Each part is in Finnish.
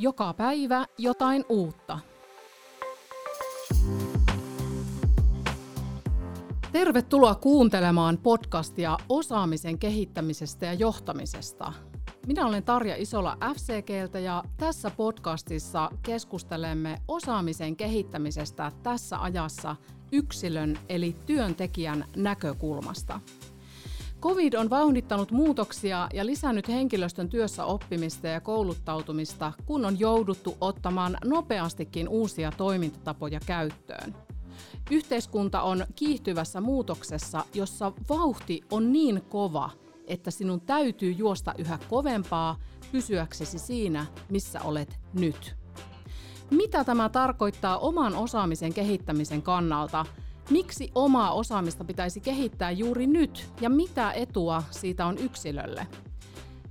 Joka päivä jotain uutta. Tervetuloa kuuntelemaan podcastia osaamisen kehittämisestä ja johtamisesta. Minä olen Tarja Isola FCGltä ja tässä podcastissa keskustelemme osaamisen kehittämisestä tässä ajassa yksilön eli työntekijän näkökulmasta. Covid on vauhdittanut muutoksia ja lisännyt henkilöstön työssä oppimista ja kouluttautumista, kun on jouduttu ottamaan nopeastikin uusia toimintatapoja käyttöön. Yhteiskunta on kiihtyvässä muutoksessa, jossa vauhti on niin kova, että sinun täytyy juosta yhä kovempaa pysyäksesi siinä, missä olet nyt. Mitä tämä tarkoittaa oman osaamisen kehittämisen kannalta – Miksi omaa osaamista pitäisi kehittää juuri nyt ja mitä etua siitä on yksilölle?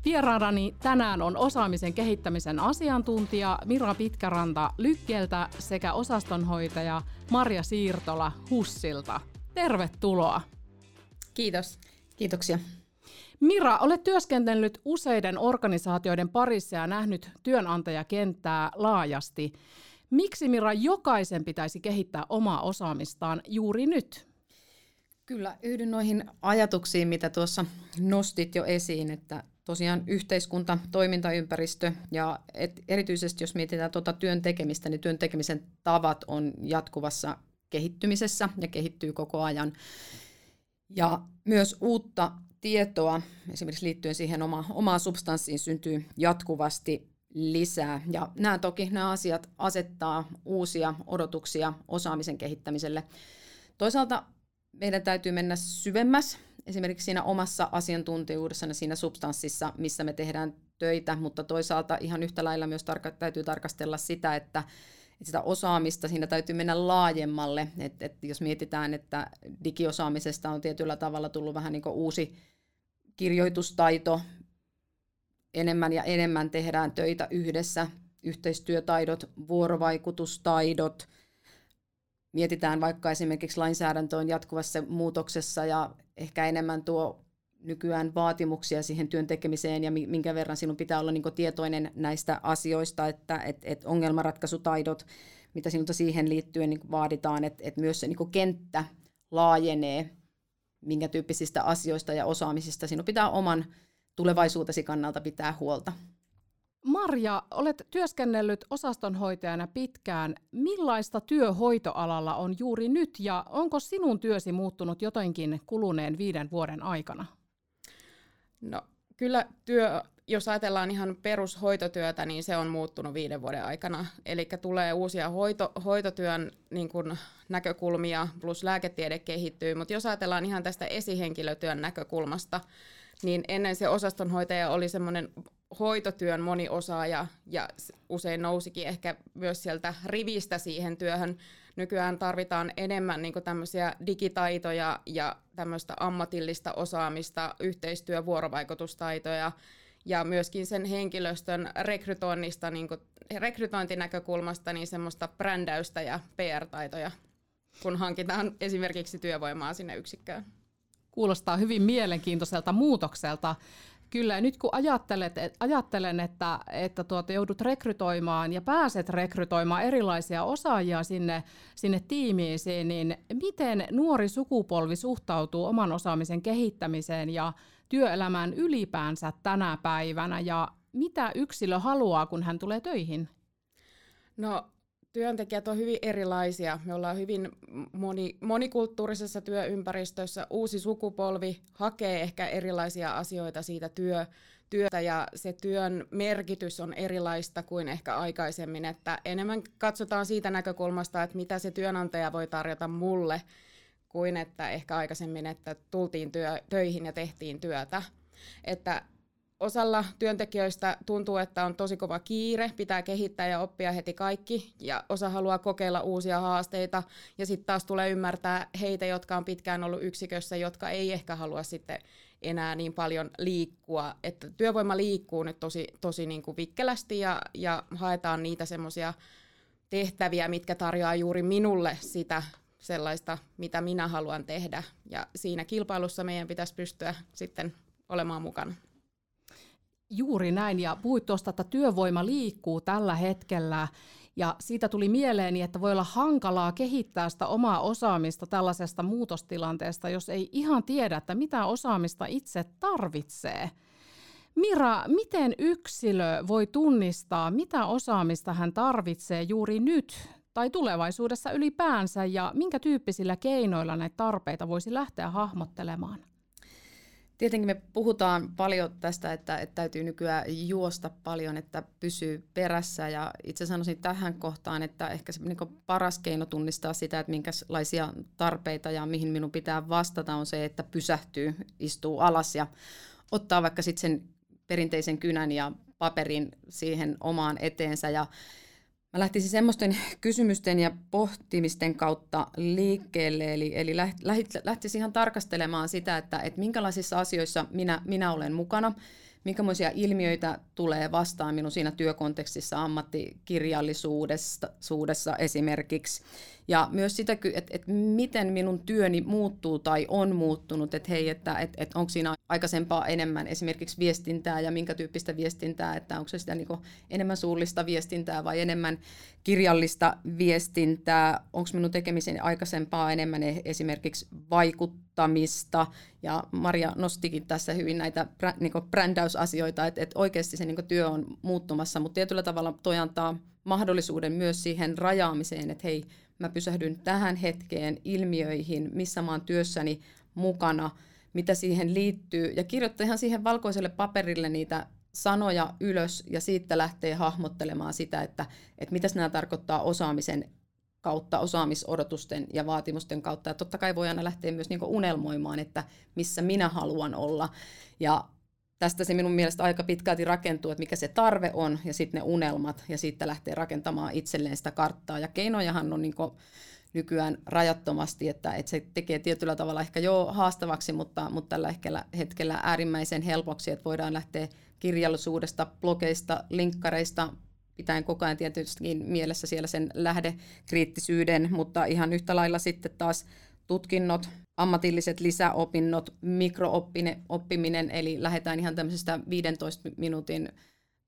Vieraanani tänään on osaamisen kehittämisen asiantuntija Mira Pitkäranta Lykkeltä sekä osastonhoitaja Marja Siirtola Hussilta. Tervetuloa. Kiitos. Kiitoksia. Mira, olet työskennellyt useiden organisaatioiden parissa ja nähnyt työnantajakenttää laajasti. Miksi Mira jokaisen pitäisi kehittää omaa osaamistaan juuri nyt? Kyllä, yhdyn noihin ajatuksiin, mitä tuossa nostit jo esiin, että tosiaan yhteiskunta, toimintaympäristö ja et erityisesti jos mietitään tuota työn tekemistä, niin työn tekemisen tavat on jatkuvassa kehittymisessä ja kehittyy koko ajan. Ja myös uutta tietoa, esimerkiksi liittyen siihen oma, omaan substanssiin, syntyy jatkuvasti lisää. Ja nämä toki nämä asiat asettaa uusia odotuksia osaamisen kehittämiselle. Toisaalta meidän täytyy mennä syvemmäs, esimerkiksi siinä omassa asiantuntijuudessa, siinä substanssissa, missä me tehdään töitä, mutta toisaalta ihan yhtä lailla myös tarka- täytyy tarkastella sitä, että, että sitä osaamista siinä täytyy mennä laajemmalle. Et, et jos mietitään, että digiosaamisesta on tietyllä tavalla tullut vähän niin kuin uusi kirjoitustaito, enemmän ja enemmän tehdään töitä yhdessä, yhteistyötaidot, vuorovaikutustaidot, mietitään vaikka esimerkiksi lainsäädäntöön jatkuvassa muutoksessa ja ehkä enemmän tuo nykyään vaatimuksia siihen työn tekemiseen ja minkä verran sinun pitää olla niin tietoinen näistä asioista, että et, et ongelmanratkaisutaidot, mitä sinulta siihen liittyen niin vaaditaan, että et myös se niin kenttä laajenee, minkä tyyppisistä asioista ja osaamisista sinun pitää oman tulevaisuutesi kannalta pitää huolta. Marja, olet työskennellyt osastonhoitajana pitkään. Millaista työhoitoalalla on juuri nyt ja onko sinun työsi muuttunut jotenkin kuluneen viiden vuoden aikana? No kyllä työ, jos ajatellaan ihan perushoitotyötä, niin se on muuttunut viiden vuoden aikana. Eli tulee uusia hoito, hoitotyön niin kun, näkökulmia plus lääketiede kehittyy, mutta jos ajatellaan ihan tästä esihenkilötyön näkökulmasta, niin ennen se osastonhoitaja oli semmoinen hoitotyön moniosaaja ja usein nousikin ehkä myös sieltä rivistä siihen työhön. Nykyään tarvitaan enemmän niin tämmöisiä digitaitoja ja tämmöistä ammatillista osaamista, yhteistyö- vuorovaikutustaitoja ja myöskin sen henkilöstön rekrytoinnista, niin rekrytointinäkökulmasta niin semmoista brändäystä ja PR-taitoja, kun hankitaan esimerkiksi työvoimaa sinne yksikköön kuulostaa hyvin mielenkiintoiselta muutokselta. Kyllä, nyt kun ajattelet, et, ajattelen, että, että tuota, joudut rekrytoimaan ja pääset rekrytoimaan erilaisia osaajia sinne, sinne tiimiisiin, niin miten nuori sukupolvi suhtautuu oman osaamisen kehittämiseen ja työelämään ylipäänsä tänä päivänä ja mitä yksilö haluaa, kun hän tulee töihin? No työntekijät on hyvin erilaisia. Me ollaan hyvin moni, monikulttuurisessa työympäristössä. Uusi sukupolvi hakee ehkä erilaisia asioita siitä työ, työtä ja se työn merkitys on erilaista kuin ehkä aikaisemmin. Että enemmän katsotaan siitä näkökulmasta, että mitä se työnantaja voi tarjota mulle, kuin että ehkä aikaisemmin, että tultiin työ, töihin ja tehtiin työtä. Että osalla työntekijöistä tuntuu, että on tosi kova kiire, pitää kehittää ja oppia heti kaikki, ja osa haluaa kokeilla uusia haasteita, ja sitten taas tulee ymmärtää heitä, jotka on pitkään ollut yksikössä, jotka ei ehkä halua sitten enää niin paljon liikkua, että työvoima liikkuu nyt tosi, tosi niin kuin vikkelästi, ja, ja haetaan niitä semmoisia tehtäviä, mitkä tarjoaa juuri minulle sitä sellaista, mitä minä haluan tehdä, ja siinä kilpailussa meidän pitäisi pystyä sitten olemaan mukana. Juuri näin, ja puhuit tuosta, että työvoima liikkuu tällä hetkellä, ja siitä tuli mieleeni, että voi olla hankalaa kehittää sitä omaa osaamista tällaisesta muutostilanteesta, jos ei ihan tiedä, että mitä osaamista itse tarvitsee. Mira, miten yksilö voi tunnistaa, mitä osaamista hän tarvitsee juuri nyt tai tulevaisuudessa ylipäänsä ja minkä tyyppisillä keinoilla näitä tarpeita voisi lähteä hahmottelemaan? Tietenkin me puhutaan paljon tästä, että, että täytyy nykyään juosta paljon, että pysyy perässä. Ja itse sanoisin tähän kohtaan, että ehkä se niin paras keino tunnistaa sitä, että minkälaisia tarpeita ja mihin minun pitää vastata on se, että pysähtyy, istuu alas ja ottaa vaikka sitten sen perinteisen kynän ja paperin siihen omaan eteensä. Ja Mä lähtisin semmoisten kysymysten ja pohtimisten kautta liikkeelle, eli, eli lähtisin ihan tarkastelemaan sitä, että, että minkälaisissa asioissa minä, minä olen mukana, minkälaisia ilmiöitä tulee vastaan minun siinä työkontekstissa ammattikirjallisuudessa esimerkiksi. Ja myös sitä, että, että miten minun työni muuttuu tai on muuttunut, että hei, että, että, että onko siinä aikaisempaa enemmän esimerkiksi viestintää ja minkä tyyppistä viestintää, että onko se sitä niin enemmän suullista viestintää vai enemmän kirjallista viestintää, onko minun tekemiseni aikaisempaa enemmän e-, esimerkiksi vaikuttamista, ja Maria nostikin tässä hyvin näitä niin brändäysasioita, että, että oikeasti se niin työ on muuttumassa, mutta tietyllä tavalla toi antaa mahdollisuuden myös siihen rajaamiseen, että hei, mä pysähdyn tähän hetkeen, ilmiöihin, missä mä oon työssäni mukana, mitä siihen liittyy, ja kirjoittaa ihan siihen valkoiselle paperille niitä sanoja ylös, ja siitä lähtee hahmottelemaan sitä, että, että mitä nämä tarkoittaa osaamisen kautta, osaamisodotusten ja vaatimusten kautta. Ja totta kai voi aina lähteä myös niin unelmoimaan, että missä minä haluan olla. Ja tästä se minun mielestä aika pitkälti rakentuu, että mikä se tarve on, ja sitten ne unelmat, ja siitä lähtee rakentamaan itselleen sitä karttaa. Ja keinojahan on niin nykyään rajattomasti, että, että se tekee tietyllä tavalla ehkä jo haastavaksi, mutta, mutta tällä hetkellä, hetkellä äärimmäisen helpoksi, että voidaan lähteä kirjallisuudesta, blogeista, linkkareista, pitäen koko ajan tietysti mielessä siellä sen lähdekriittisyyden, mutta ihan yhtä lailla sitten taas tutkinnot, ammatilliset lisäopinnot, mikrooppiminen, eli lähdetään ihan tämmöisestä 15 minuutin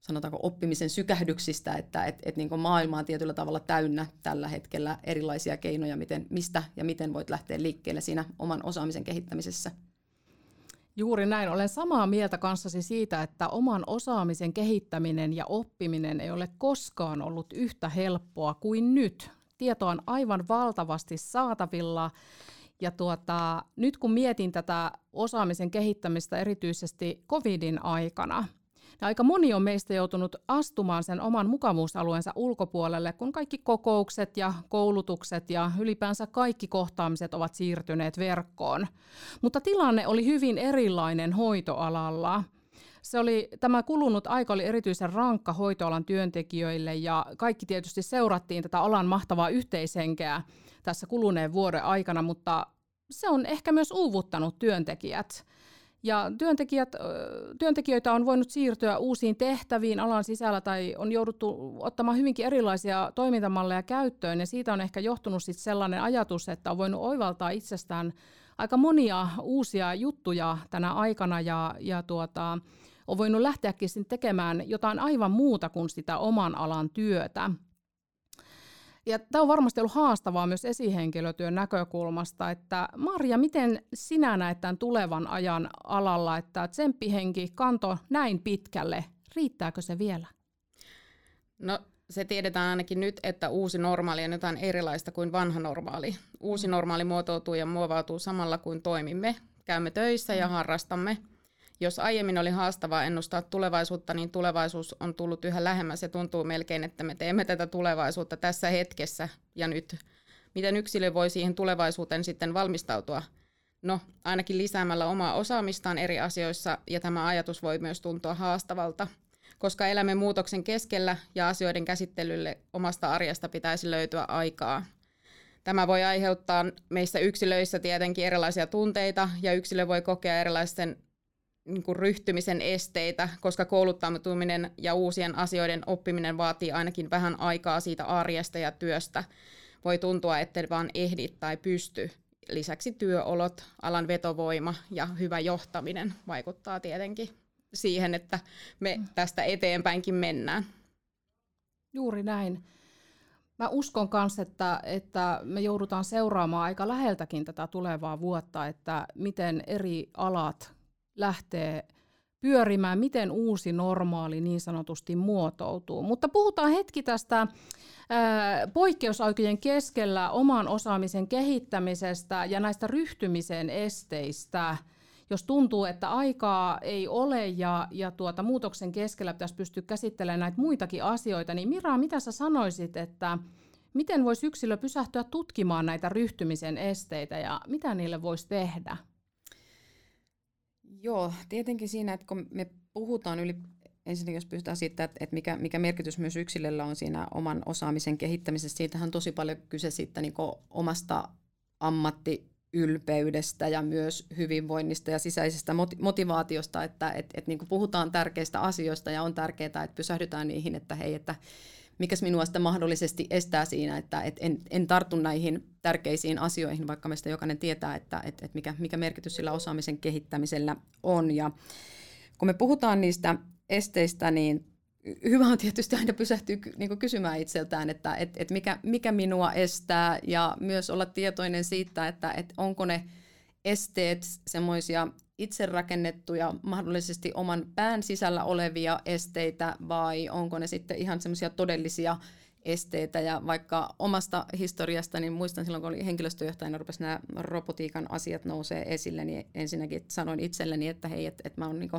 sanotaanko oppimisen sykähdyksistä, että et, et niin maailma on tietyllä tavalla täynnä tällä hetkellä erilaisia keinoja, miten, mistä ja miten voit lähteä liikkeelle siinä oman osaamisen kehittämisessä. Juuri näin. Olen samaa mieltä kanssasi siitä, että oman osaamisen kehittäminen ja oppiminen ei ole koskaan ollut yhtä helppoa kuin nyt. Tietoa on aivan valtavasti saatavilla ja tuota, nyt kun mietin tätä osaamisen kehittämistä erityisesti covidin aikana, ja aika moni on meistä joutunut astumaan sen oman mukavuusalueensa ulkopuolelle, kun kaikki kokoukset ja koulutukset ja ylipäänsä kaikki kohtaamiset ovat siirtyneet verkkoon. Mutta tilanne oli hyvin erilainen hoitoalalla. Se oli, tämä kulunut aika oli erityisen rankka hoitoalan työntekijöille ja kaikki tietysti seurattiin tätä alan mahtavaa yhteishenkeä tässä kuluneen vuoden aikana, mutta se on ehkä myös uuvuttanut työntekijät. Ja työntekijät, työntekijöitä on voinut siirtyä uusiin tehtäviin alan sisällä tai on jouduttu ottamaan hyvinkin erilaisia toimintamalleja käyttöön ja siitä on ehkä johtunut sit sellainen ajatus, että on voinut oivaltaa itsestään aika monia uusia juttuja tänä aikana ja, ja tuota, on voinut lähteäkin tekemään jotain aivan muuta kuin sitä oman alan työtä. Ja tämä on varmasti ollut haastavaa myös esihenkilötyön näkökulmasta, että Marja, miten sinä näet tämän tulevan ajan alalla, että tsemppihenki kanto näin pitkälle, riittääkö se vielä? No se tiedetään ainakin nyt, että uusi normaali on jotain erilaista kuin vanha normaali. Uusi mm. normaali muotoutuu ja muovautuu samalla kuin toimimme. Käymme töissä ja mm. harrastamme. Jos aiemmin oli haastavaa ennustaa tulevaisuutta, niin tulevaisuus on tullut yhä lähemmäs ja tuntuu melkein, että me teemme tätä tulevaisuutta tässä hetkessä ja nyt. Miten yksilö voi siihen tulevaisuuteen sitten valmistautua? No, ainakin lisäämällä omaa osaamistaan eri asioissa, ja tämä ajatus voi myös tuntua haastavalta, koska elämme muutoksen keskellä ja asioiden käsittelylle omasta arjesta pitäisi löytyä aikaa. Tämä voi aiheuttaa meissä yksilöissä tietenkin erilaisia tunteita, ja yksilö voi kokea erilaisten niin kuin ryhtymisen esteitä, koska kouluttautuminen ja uusien asioiden oppiminen vaatii ainakin vähän aikaa siitä arjesta ja työstä. Voi tuntua, että vaan ehdi tai pysty. Lisäksi työolot, alan vetovoima ja hyvä johtaminen vaikuttaa tietenkin. siihen, että me mm. tästä eteenpäinkin mennään. Juuri näin. Mä uskon myös, että, että me joudutaan seuraamaan aika läheltäkin tätä tulevaa vuotta, että miten eri alat lähtee pyörimään, miten uusi normaali niin sanotusti muotoutuu. Mutta puhutaan hetki tästä poikkeusaikojen keskellä oman osaamisen kehittämisestä ja näistä ryhtymisen esteistä. Jos tuntuu, että aikaa ei ole ja, ja tuota, muutoksen keskellä pitäisi pystyä käsittelemään näitä muitakin asioita, niin Mira, mitä sä sanoisit, että miten voisi yksilö pysähtyä tutkimaan näitä ryhtymisen esteitä ja mitä niille voisi tehdä? Joo, tietenkin siinä, että kun me puhutaan yli, ensinnäkin jos pystytään siitä, että, mikä, mikä merkitys myös yksilöllä on siinä oman osaamisen kehittämisessä, siitähän on tosi paljon kyse siitä niin omasta ammattiylpeydestä ja myös hyvinvoinnista ja sisäisestä motivaatiosta, että että että niin puhutaan tärkeistä asioista ja on tärkeää, että pysähdytään niihin, että hei, että mikäs minua sitä mahdollisesti estää siinä, että et en, en tartu näihin tärkeisiin asioihin, vaikka meistä jokainen tietää, että et, et mikä, mikä merkitys sillä osaamisen kehittämisellä on. Ja kun me puhutaan niistä esteistä, niin hyvä on tietysti aina pysähtyä niin kysymään itseltään, että et, et mikä, mikä minua estää ja myös olla tietoinen siitä, että et onko ne esteet semmoisia itse rakennettuja, mahdollisesti oman pään sisällä olevia esteitä vai onko ne sitten ihan semmoisia todellisia esteitä. Ja vaikka omasta historiasta, niin muistan silloin, kun olin henkilöstöjohtajana, rupesi nämä robotiikan asiat nousee esille, niin ensinnäkin sanoin itselleni, että hei, että, että mä oon niin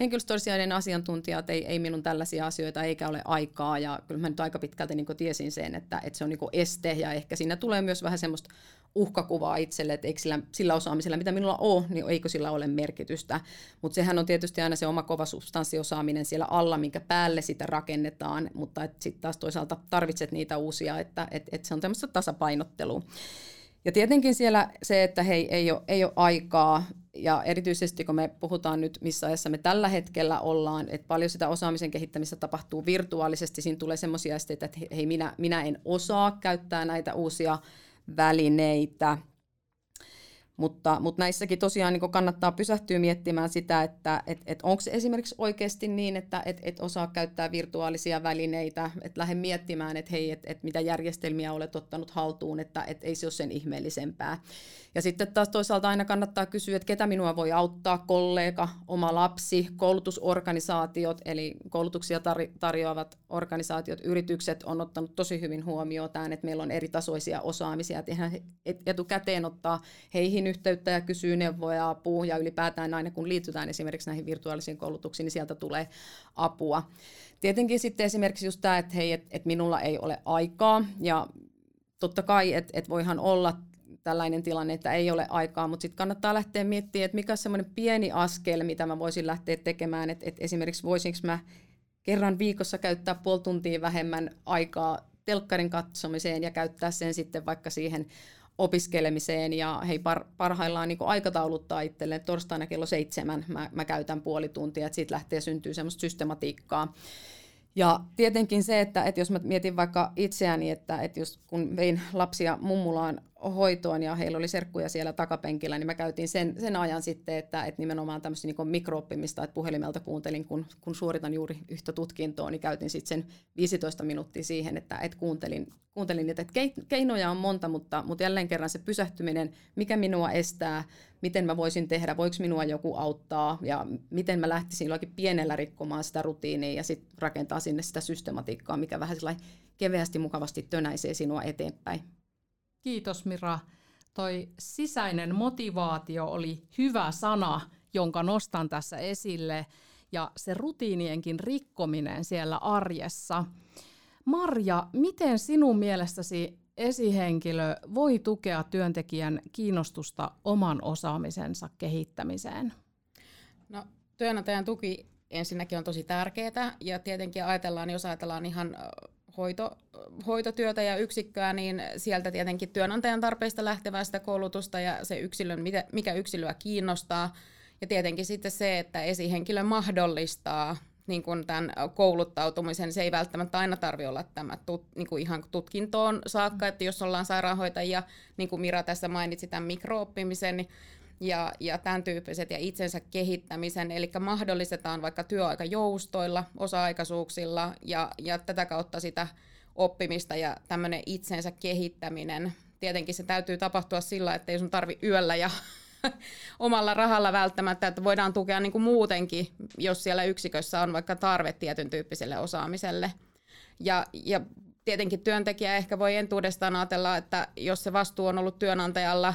henkilöstöasioiden asiantuntija, että ei, ei minun tällaisia asioita eikä ole aikaa. Ja kyllä mä nyt aika pitkälti niin tiesin sen, että, että se on niin este ja ehkä siinä tulee myös vähän semmoista uhkakuvaa itselle, että eikö sillä, sillä osaamisella, mitä minulla on, niin eikö sillä ole merkitystä. Mutta sehän on tietysti aina se oma kova substanssiosaaminen siellä alla, minkä päälle sitä rakennetaan, mutta sitten taas toisaalta tarvitset niitä uusia, että et, et se on tämmöistä tasapainottelua. Ja tietenkin siellä se, että hei, ei ole, ei ole aikaa, ja erityisesti kun me puhutaan nyt, missä ajassa me tällä hetkellä ollaan, että paljon sitä osaamisen kehittämistä tapahtuu virtuaalisesti, siinä tulee semmoisia esteitä, että hei, minä, minä en osaa käyttää näitä uusia välineitä. Mutta, mutta näissäkin tosiaan niin kannattaa pysähtyä miettimään sitä, että et, et onko se esimerkiksi oikeasti niin, että et, et osaa käyttää virtuaalisia välineitä, että lähde miettimään, että hei, että et mitä järjestelmiä olet ottanut haltuun, että et ei se ole sen ihmeellisempää. Ja sitten taas toisaalta aina kannattaa kysyä, että ketä minua voi auttaa, kollega, oma lapsi, koulutusorganisaatiot, eli koulutuksia tarjoavat organisaatiot, yritykset on ottanut tosi hyvin huomioon tämän, että meillä on eri tasoisia osaamisia, että ihan etukäteen ottaa heihin yhteyttä ja kysyy neuvoja ja apua, ja ylipäätään aina kun liitytään esimerkiksi näihin virtuaalisiin koulutuksiin, niin sieltä tulee apua. Tietenkin sitten esimerkiksi just tämä, että hei, että et minulla ei ole aikaa, ja totta kai, että et voihan olla tällainen tilanne, että ei ole aikaa, mutta sitten kannattaa lähteä miettimään, että mikä on semmoinen pieni askel, mitä mä voisin lähteä tekemään, että, että esimerkiksi voisinko mä kerran viikossa käyttää puoli tuntia vähemmän aikaa telkkarin katsomiseen ja käyttää sen sitten vaikka siihen opiskelemiseen ja hei par, parhaillaan niin aikatauluttaa itselleen, torstaina kello seitsemän mä, mä käytän puoli tuntia, että siitä lähtee syntyy semmoista systematiikkaa. Ja tietenkin se, että, että jos mä mietin vaikka itseäni, että, että jos kun vein lapsia mummulaan hoitoon ja heillä oli serkkuja siellä takapenkillä, niin mä käytin sen, sen ajan sitten, että, että nimenomaan tämmöistä niin mikrooppimista, että puhelimelta kuuntelin, kun, kun suoritan juuri yhtä tutkintoa, niin käytin sitten sen 15 minuuttia siihen, että, että kuuntelin, kuuntelin niitä. Että keinoja on monta, mutta, mutta jälleen kerran se pysähtyminen, mikä minua estää, miten mä voisin tehdä, voiko minua joku auttaa ja miten mä lähtisin jollakin pienellä rikkomaan sitä rutiinia ja sitten rakentaa sinne sitä systematiikkaa, mikä vähän keveästi mukavasti tönäisee sinua eteenpäin. Kiitos Mira. Toi sisäinen motivaatio oli hyvä sana, jonka nostan tässä esille, ja se rutiinienkin rikkominen siellä arjessa. Marja, miten sinun mielestäsi esihenkilö voi tukea työntekijän kiinnostusta oman osaamisensa kehittämiseen? No, työnantajan tuki ensinnäkin on tosi tärkeää, ja tietenkin ajatellaan, jos ajatellaan ihan hoito, hoitotyötä ja yksikköä, niin sieltä tietenkin työnantajan tarpeista lähtevää sitä koulutusta ja se yksilön, mikä yksilöä kiinnostaa. Ja tietenkin sitten se, että esihenkilö mahdollistaa niin kuin tämän kouluttautumisen, se ei välttämättä aina tarvitse olla tämä tut, niin kuin ihan tutkintoon saakka, että jos ollaan sairaanhoitajia, niin kuin Mira tässä mainitsi tämän mikrooppimisen, niin ja, tämän tyyppiset ja itsensä kehittämisen, eli mahdollistetaan vaikka työaikajoustoilla, osa-aikaisuuksilla ja, ja tätä kautta sitä oppimista ja tämmöinen itsensä kehittäminen. Tietenkin se täytyy tapahtua sillä, että ei sun tarvi yöllä ja omalla rahalla välttämättä, että voidaan tukea niin kuin muutenkin, jos siellä yksikössä on vaikka tarve tietyn tyyppiselle osaamiselle. Ja, ja tietenkin työntekijä ehkä voi entuudestaan ajatella, että jos se vastuu on ollut työnantajalla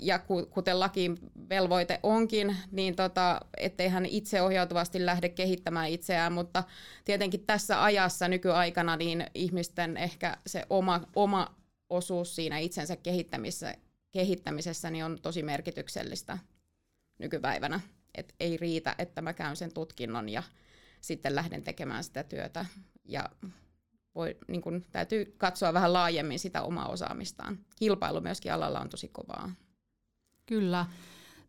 ja kuten lakiin velvoite onkin, niin tota, ettei hän itse ohjautuvasti lähde kehittämään itseään, mutta tietenkin tässä ajassa nykyaikana niin ihmisten ehkä se oma, oma osuus siinä itsensä kehittämisessä, kehittämisessä niin on tosi merkityksellistä nykypäivänä. Et ei riitä, että mä käyn sen tutkinnon ja sitten lähden tekemään sitä työtä. Ja voi, niin kun, täytyy katsoa vähän laajemmin sitä omaa osaamistaan. Kilpailu myöskin alalla on tosi kovaa. Kyllä.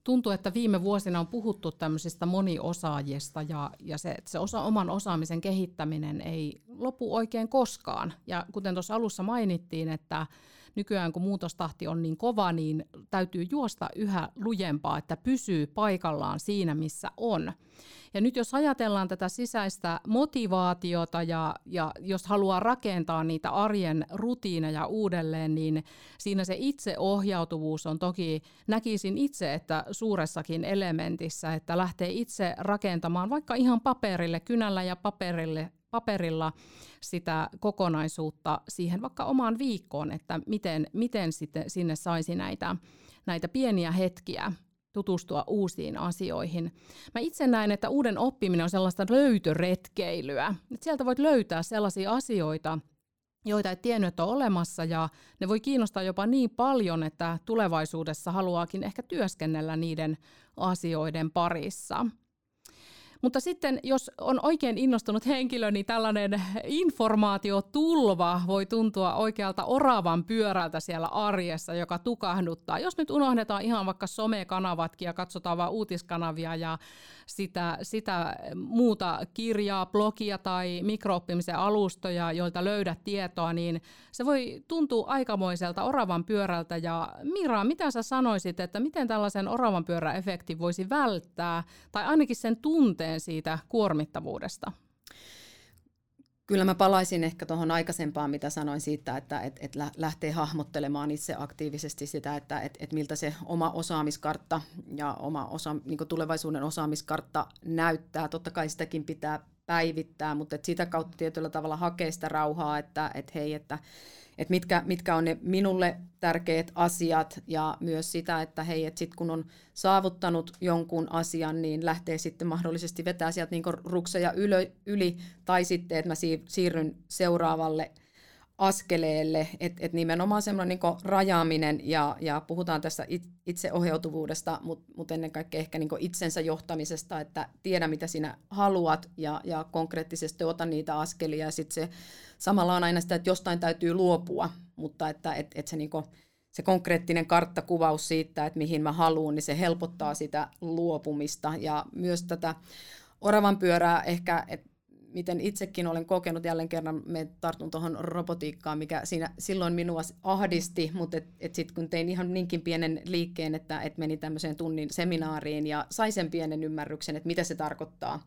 Tuntuu, että viime vuosina on puhuttu tämmöisistä moniosaajista ja, ja se, se osa, oman osaamisen kehittäminen ei lopu oikein koskaan. Ja kuten tuossa alussa mainittiin, että nykyään kun muutostahti on niin kova, niin täytyy juosta yhä lujempaa, että pysyy paikallaan siinä, missä on. Ja nyt jos ajatellaan tätä sisäistä motivaatiota ja, ja jos haluaa rakentaa niitä arjen rutiineja uudelleen, niin siinä se itseohjautuvuus on toki, näkisin itse, että suuressakin elementissä, että lähtee itse rakentamaan vaikka ihan paperille, kynällä ja paperille, paperilla sitä kokonaisuutta siihen vaikka omaan viikkoon, että miten, miten sitten sinne saisi näitä, näitä pieniä hetkiä tutustua uusiin asioihin. Mä itse näen, että uuden oppiminen on sellaista löytöretkeilyä. Että sieltä voit löytää sellaisia asioita, joita et tiennyt, että on olemassa, ja ne voi kiinnostaa jopa niin paljon, että tulevaisuudessa haluaakin ehkä työskennellä niiden asioiden parissa. Mutta sitten, jos on oikein innostunut henkilö, niin tällainen informaatiotulva voi tuntua oikealta oravan pyörältä siellä arjessa, joka tukahduttaa. Jos nyt unohdetaan ihan vaikka somekanavatkin ja katsotaan vain uutiskanavia ja sitä, sitä muuta kirjaa, blogia tai mikrooppimisen alustoja, joilta löydät tietoa, niin se voi tuntua aikamoiselta oravan pyörältä. Ja Mira, mitä sä sanoisit, että miten tällaisen oravan pyöräefektin voisi välttää, tai ainakin sen tunteen siitä kuormittavuudesta? Kyllä mä palaisin ehkä tuohon aikaisempaan, mitä sanoin siitä, että et, et lähtee hahmottelemaan itse aktiivisesti sitä, että et, et miltä se oma osaamiskartta ja oma osa, niin tulevaisuuden osaamiskartta näyttää. Totta kai sitäkin pitää päivittää, mutta et sitä kautta tietyllä tavalla hakee sitä rauhaa, että et hei, että että mitkä, mitkä on ne minulle tärkeät asiat ja myös sitä, että hei, että sit kun on saavuttanut jonkun asian, niin lähtee sitten mahdollisesti vetää sieltä niin rukseja yli. Tai sitten, että mä siirryn seuraavalle askeleelle, että et nimenomaan semmoinen niin rajaaminen ja, ja puhutaan tässä it, itseohjautuvuudesta, mutta mut ennen kaikkea ehkä niin itsensä johtamisesta, että tiedä mitä sinä haluat ja, ja konkreettisesti ota niitä askelia. Ja sitten se samalla on aina sitä, että jostain täytyy luopua, mutta että et, et se, niin kuin, se konkreettinen karttakuvaus siitä, että mihin mä haluan, niin se helpottaa sitä luopumista. Ja myös tätä oravan pyörää ehkä, että miten itsekin olen kokenut, jälleen kerran me tartun tuohon robotiikkaan, mikä siinä silloin minua ahdisti, mutta et, et sitten kun tein ihan niinkin pienen liikkeen, että et meni tämmöiseen tunnin seminaariin ja sai sen pienen ymmärryksen, että mitä se tarkoittaa,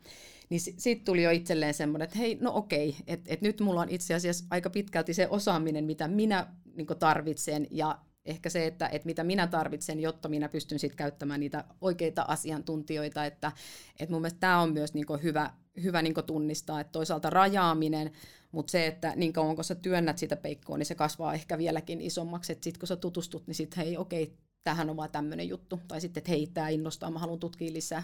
niin siitä tuli jo itselleen semmoinen, että hei, no okei, että et nyt mulla on itse asiassa aika pitkälti se osaaminen, mitä minä niin tarvitsen ja ehkä se, että, että mitä minä tarvitsen, jotta minä pystyn sitten käyttämään niitä oikeita asiantuntijoita, että, että mun mielestä tämä on myös niin hyvä, hyvä niin tunnistaa, että toisaalta rajaaminen, mutta se, että niin kauan kun sä työnnät sitä peikkoa, niin se kasvaa ehkä vieläkin isommaksi, että sitten kun sä tutustut, niin sitten hei, okei, tähän on vaan tämmöinen juttu, tai sitten, että hei, tämä innostaa, mä haluan tutkia lisää.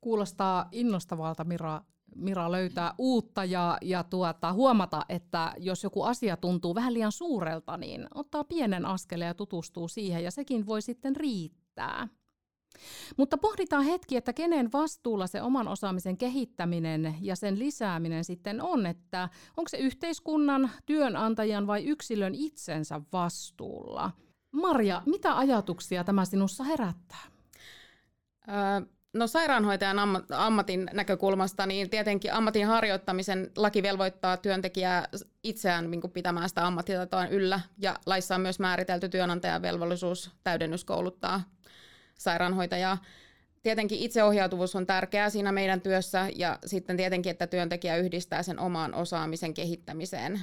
Kuulostaa innostavalta, Mira, Mira löytää uutta ja, ja tuota, huomata, että jos joku asia tuntuu vähän liian suurelta, niin ottaa pienen askeleen ja tutustuu siihen ja sekin voi sitten riittää. Mutta pohditaan hetki, että kenen vastuulla se oman osaamisen kehittäminen ja sen lisääminen sitten on, että onko se yhteiskunnan, työnantajan vai yksilön itsensä vastuulla? Marja, mitä ajatuksia tämä sinussa herättää? No sairaanhoitajan ammatin näkökulmasta, niin tietenkin ammatin harjoittamisen laki velvoittaa työntekijää itseään niin pitämään sitä ammattitaitoa yllä, ja laissa on myös määritelty työnantajan velvollisuus täydennyskouluttaa sairaanhoitajaa. Tietenkin itseohjautuvuus on tärkeää siinä meidän työssä ja sitten tietenkin, että työntekijä yhdistää sen oman osaamisen kehittämiseen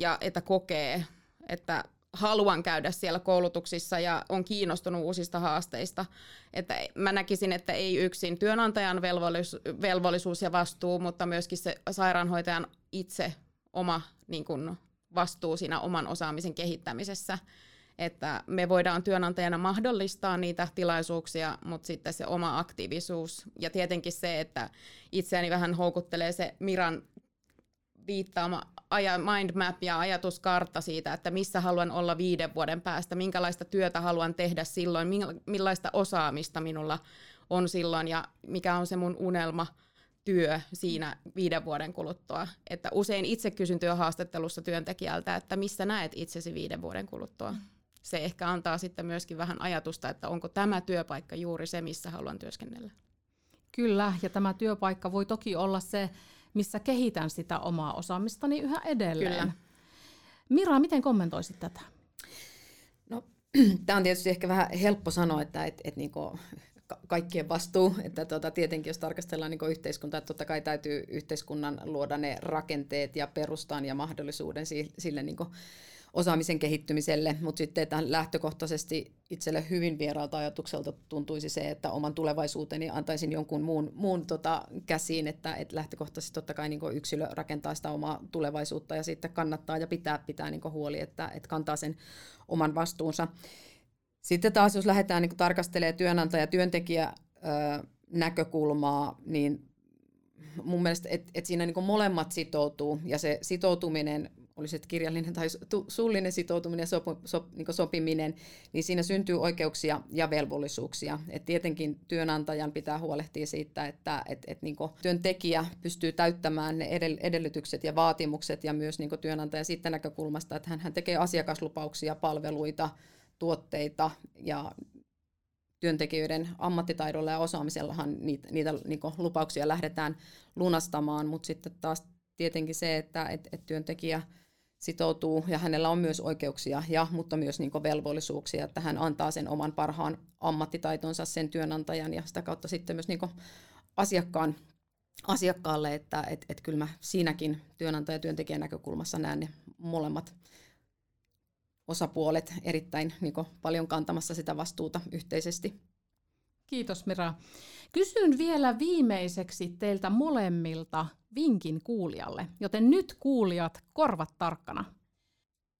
ja että kokee, että haluan käydä siellä koulutuksissa ja on kiinnostunut uusista haasteista. Että mä näkisin, että ei yksin työnantajan velvollisuus, ja vastuu, mutta myöskin se sairaanhoitajan itse oma niin kun, vastuu siinä oman osaamisen kehittämisessä. Että me voidaan työnantajana mahdollistaa niitä tilaisuuksia, mutta sitten se oma aktiivisuus ja tietenkin se, että itseäni vähän houkuttelee se Miran viittaama aja, mind map ja ajatuskartta siitä, että missä haluan olla viiden vuoden päästä, minkälaista työtä haluan tehdä silloin, millaista osaamista minulla on silloin ja mikä on se mun unelma työ siinä viiden vuoden kuluttua. Että usein itse kysyn työhaastattelussa työntekijältä, että missä näet itsesi viiden vuoden kuluttua. Se ehkä antaa sitten myöskin vähän ajatusta, että onko tämä työpaikka juuri se, missä haluan työskennellä. Kyllä, ja tämä työpaikka voi toki olla se, missä kehitän sitä omaa osaamistani yhä edelleen. Kyllä. Mira, miten kommentoisit tätä? No, tämä on tietysti ehkä vähän helppo sanoa, että et, et niinku, kaikkien vastuu, että tuota, tietenkin jos tarkastellaan niin yhteiskuntaa, että totta kai täytyy yhteiskunnan luoda ne rakenteet ja perustaan ja mahdollisuuden sille niin osaamisen kehittymiselle, mutta sitten että lähtökohtaisesti itselle hyvin vieraalta ajatukselta tuntuisi se, että oman tulevaisuuteni antaisin jonkun muun, muun tota, käsiin, että et lähtökohtaisesti totta kai niin yksilö rakentaa sitä omaa tulevaisuutta ja sitten kannattaa ja pitää pitää niin huoli, että et kantaa sen oman vastuunsa. Sitten taas, jos lähdetään niin tarkastelemaan työnantaja-työntekijä näkökulmaa, niin mun mielestä, että et siinä niin molemmat sitoutuu ja se sitoutuminen oli se kirjallinen tai suullinen sitoutuminen ja sop, sop, niin sopiminen, niin siinä syntyy oikeuksia ja velvollisuuksia. Et tietenkin työnantajan pitää huolehtia siitä, että et, et niin työntekijä pystyy täyttämään ne edellytykset ja vaatimukset ja myös niin työnantaja siitä näkökulmasta, että hän, hän tekee asiakaslupauksia, palveluita, tuotteita ja työntekijöiden ammattitaidolla ja osaamisellahan niitä, niitä niin lupauksia lähdetään lunastamaan, mutta sitten taas tietenkin se, että et, et työntekijä sitoutuu ja hänellä on myös oikeuksia, ja, mutta myös niin velvollisuuksia, että hän antaa sen oman parhaan ammattitaitonsa sen työnantajan ja sitä kautta sitten myös niin asiakkaan, asiakkaalle, että et, et kyllä mä siinäkin työnantaja- ja työntekijän näkökulmassa näen ne molemmat osapuolet erittäin niin paljon kantamassa sitä vastuuta yhteisesti. Kiitos Mira. Kysyn vielä viimeiseksi teiltä molemmilta vinkin kuulijalle, joten nyt kuulijat korvat tarkkana.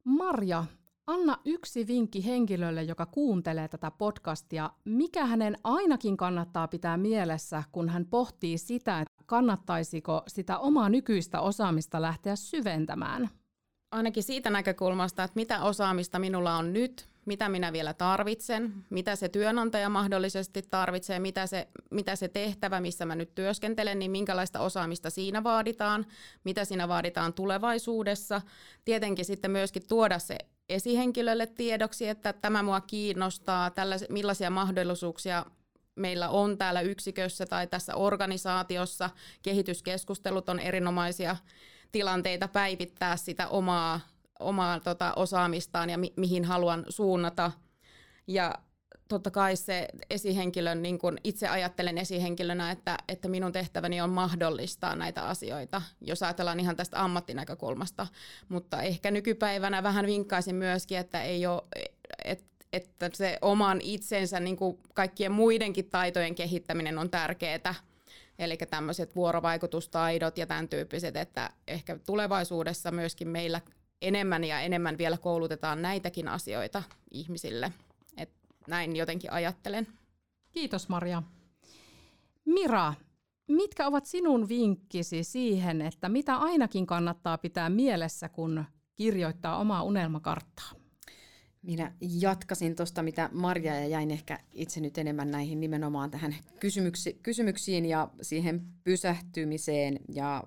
Marja, anna yksi vinkki henkilölle, joka kuuntelee tätä podcastia, mikä hänen ainakin kannattaa pitää mielessä, kun hän pohtii sitä, että kannattaisiko sitä omaa nykyistä osaamista lähteä syventämään. Ainakin siitä näkökulmasta, että mitä osaamista minulla on nyt, mitä minä vielä tarvitsen, mitä se työnantaja mahdollisesti tarvitsee, mitä se, mitä se tehtävä, missä mä nyt työskentelen, niin minkälaista osaamista siinä vaaditaan, mitä siinä vaaditaan tulevaisuudessa. Tietenkin sitten myöskin tuoda se esihenkilölle tiedoksi, että tämä mua kiinnostaa, millaisia mahdollisuuksia meillä on täällä yksikössä tai tässä organisaatiossa. Kehityskeskustelut on erinomaisia tilanteita päivittää sitä omaa omaa tota, osaamistaan ja mi- mihin haluan suunnata. Ja totta kai se esihenkilön, niin kun itse ajattelen esihenkilönä, että, että minun tehtäväni on mahdollistaa näitä asioita, jos ajatellaan ihan tästä ammattinäkökulmasta. Mutta ehkä nykypäivänä vähän vinkkaisin myöskin, että ei ole, et, että se oman itsensä niin kuin kaikkien muidenkin taitojen kehittäminen on tärkeää. Eli tämmöiset vuorovaikutustaidot ja tämän tyyppiset, että ehkä tulevaisuudessa myöskin meillä enemmän ja enemmän vielä koulutetaan näitäkin asioita ihmisille. Et näin jotenkin ajattelen. Kiitos Maria. Mira, mitkä ovat sinun vinkkisi siihen, että mitä ainakin kannattaa pitää mielessä, kun kirjoittaa omaa unelmakarttaa? Minä jatkasin tuosta, mitä Marja ja jäin ehkä itse nyt enemmän näihin nimenomaan tähän kysymyksi, kysymyksiin ja siihen pysähtymiseen ja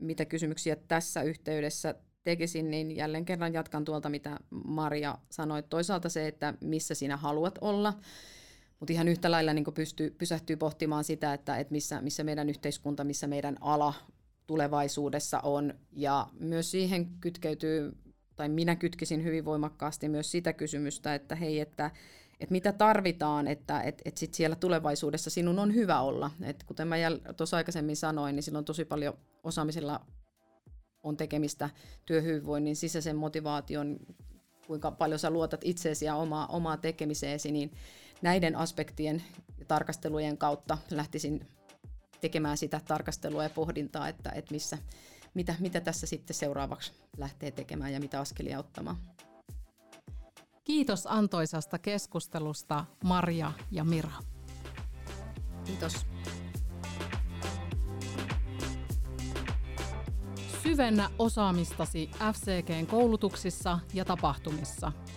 mitä kysymyksiä tässä yhteydessä tekisin, niin jälleen kerran jatkan tuolta, mitä Maria sanoi. Toisaalta se, että missä sinä haluat olla, mutta ihan yhtä lailla niin pystyy, pysähtyy pohtimaan sitä, että, että missä, missä meidän yhteiskunta, missä meidän ala tulevaisuudessa on. Ja myös siihen kytkeytyy, tai minä kytkisin hyvin voimakkaasti myös sitä kysymystä, että hei, että että mitä tarvitaan, että et, et sit siellä tulevaisuudessa sinun on hyvä olla. Et kuten mä tuossa aikaisemmin sanoin, niin silloin tosi paljon osaamisella on tekemistä työhyvinvoinnin, sisäisen motivaation, kuinka paljon sä luotat itseesi ja omaa, omaa tekemiseesi, niin näiden aspektien ja tarkastelujen kautta lähtisin tekemään sitä tarkastelua ja pohdintaa, että, että missä, mitä, mitä tässä sitten seuraavaksi lähtee tekemään ja mitä askelia ottamaan. Kiitos antoisasta keskustelusta Maria ja Mira. Kiitos. Syvennä osaamistasi FCGn koulutuksissa ja tapahtumissa –